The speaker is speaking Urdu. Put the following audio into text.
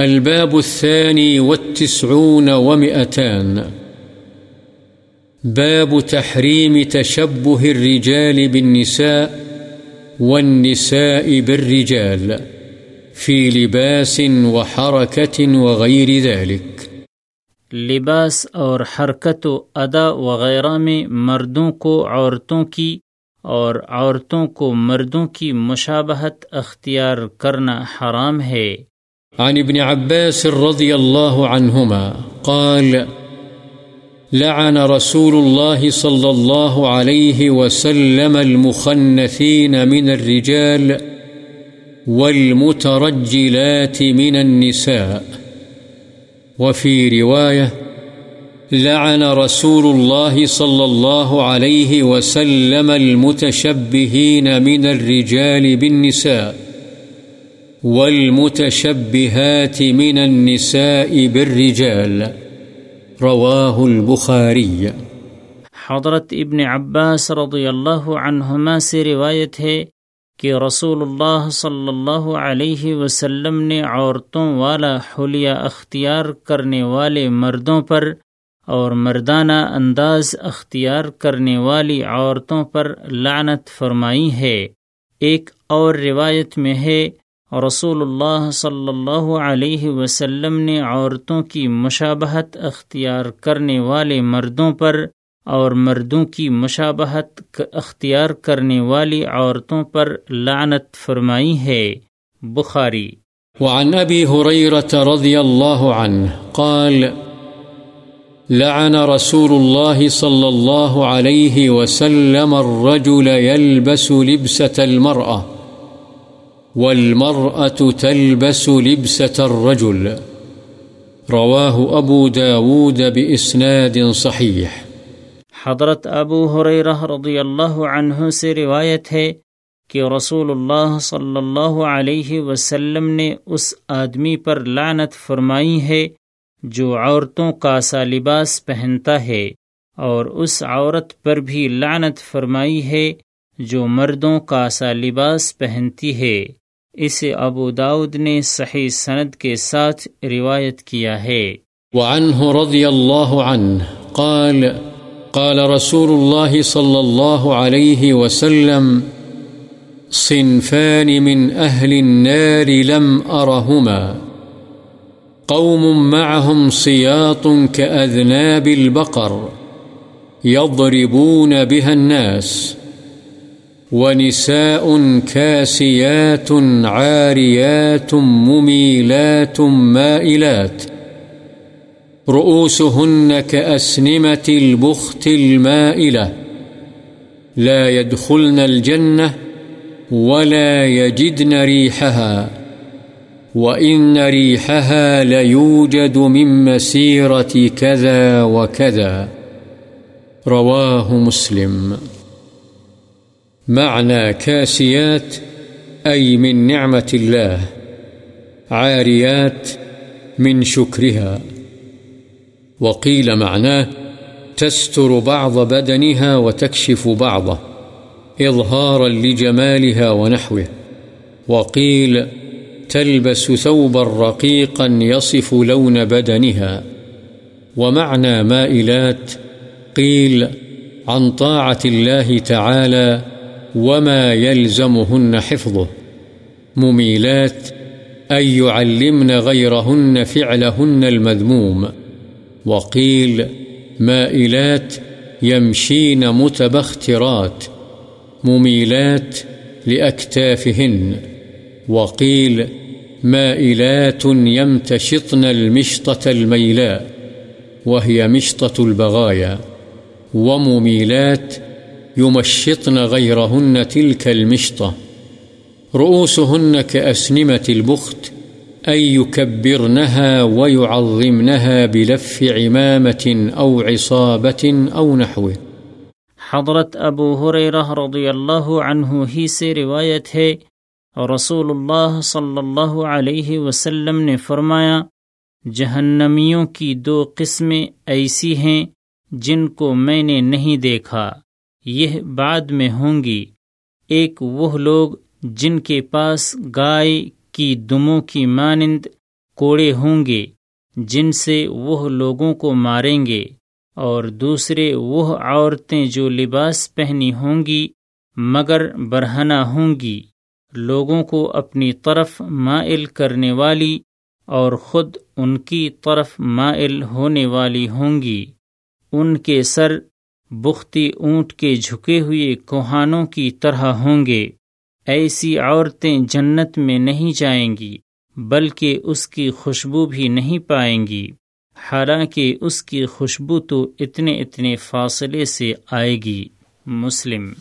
الباب الثاني والتسعون ومئتان. باب تحريم تشبه الرجال بالنساء والنساء بالرجال في لباس وحركة وغير ذلك. لباس اور حرکت و ادا وغیرہ میں مردوں کو عورتوں کی اور عورتوں کو مردوں کی مشابہت اختیار کرنا حرام ہے۔ عن ابن عباس رضي الله عنهما قال، لعن رسول الله صلى الله عليه وسلم المخنثين من الرجال والمترجلات من النساء. وفي رواية، لعن رسول الله صلى الله عليه وسلم المتشبهين من الرجال بالنساء. والمتشبهات من النساء بالرجال. رواه البخاري. حضرت ابن عباس رضی اللہ عنہما سے روایت ہے کہ رسول اللہ صلی اللہ علیہ وسلم نے عورتوں والا حلیہ اختیار کرنے والے مردوں پر اور مردانہ انداز اختیار کرنے والی عورتوں پر لعنت فرمائی ہے۔ ایک اور روایت میں ہے رسول اللہ صلی اللہ علیہ وسلم نے عورتوں کی مشابہت اختیار کرنے والے مردوں پر اور مردوں کی مشابہت اختیار کرنے والی عورتوں پر لعنت فرمائی ہے۔ بخاری۔ وعن ابی حریرت رضی اللہ عنہ قال، لعن رسول الله صلى الله عليه وسلم الرجل يلبس لبسة المرأة۔ والمرأة تلبس لبسة الرجل. رواه أبو داود بإسناد صحيح. حضرت ابو حریرہ رضی اللہ عنہ سے روایت ہے کہ رسول اللہ صلی اللہ علیہ وسلم نے اس آدمی پر لعنت فرمائی ہے جو عورتوں کا سا لباس پہنتا ہے اور اس عورت پر بھی لعنت فرمائی ہے جو مردوں کا سا لباس پہنتی ہے۔ اسے ابو داود نے صحیح سند کے ساتھ روایت کیا ہے۔ وعنه رضی اللہ عنہ قال قال رسول الله صلى الله عليه وسلم، صنفان من أهل النار لم أرهما قوم معهم صياط كأذناب البقر يضربون بها الناس. ونساء كاسيات عاريات مميلات مائلات رؤوسهن كأسنمة البخت المائلة لا يدخلن الجنة ولا يجدن ريحها وإن ريحها ليوجد من مسيرة كذا وكذا رواه مسلم معنى كاسيات، أي من نعمة الله، عاريات من شكرها. وقيل معناه، تستر بعض بدنها وتكشف بعضه، إظهارا لجمالها ونحوه. وقيل، تلبس ثوبا رقيقا يصف لون بدنها. ومعنى مائلات، قيل، عن طاعة الله تعالى وما يلزمهن حفظه. مميلات أن يعلمن غيرهن فعلهن المذموم. وقيل مائلات يمشين متبخترات. مميلات لأكتافهن. وقيل مائلات يمتشطن المشطة الميلاء. وهي مشطة البغايا. ومميلات يمشطن غيرهن تلك المشطة. رؤوسهن كأسنمة البخت، أن يكبرنها ويعظمنها بلف عمامة أو عصابة أو نحوه. حضرت ابو حریرہ رضی اللہ عنہ ہی سے روایت ہے رسول اللہ صلی اللہ علیہ وسلم نے فرمایا، جہنمیوں کی دو قسمیں ایسی ہیں جن کو میں نے نہیں دیکھا۔ یہ بعد میں ہوں گی۔ ایک وہ لوگ جن کے پاس گائے کی دموں کی مانند کوڑے ہوں گے، جن سے وہ لوگوں کو ماریں گے، اور دوسرے وہ عورتیں جو لباس پہنی ہوں گی مگر برہنہ ہوں گی۔ لوگوں کو اپنی طرف مائل کرنے والی اور خود ان کی طرف مائل ہونے والی ہوں گی۔ ان کے سر بختی اونٹ کے جھکے ہوئے کوہانوں کی طرح ہوں گے۔ ایسی عورتیں جنت میں نہیں جائیں گی، بلکہ اس کی خوشبو بھی نہیں پائیں گی۔ حالانکہ اس کی خوشبو تو اتنے اتنے فاصلے سے آئے گی۔ مسلم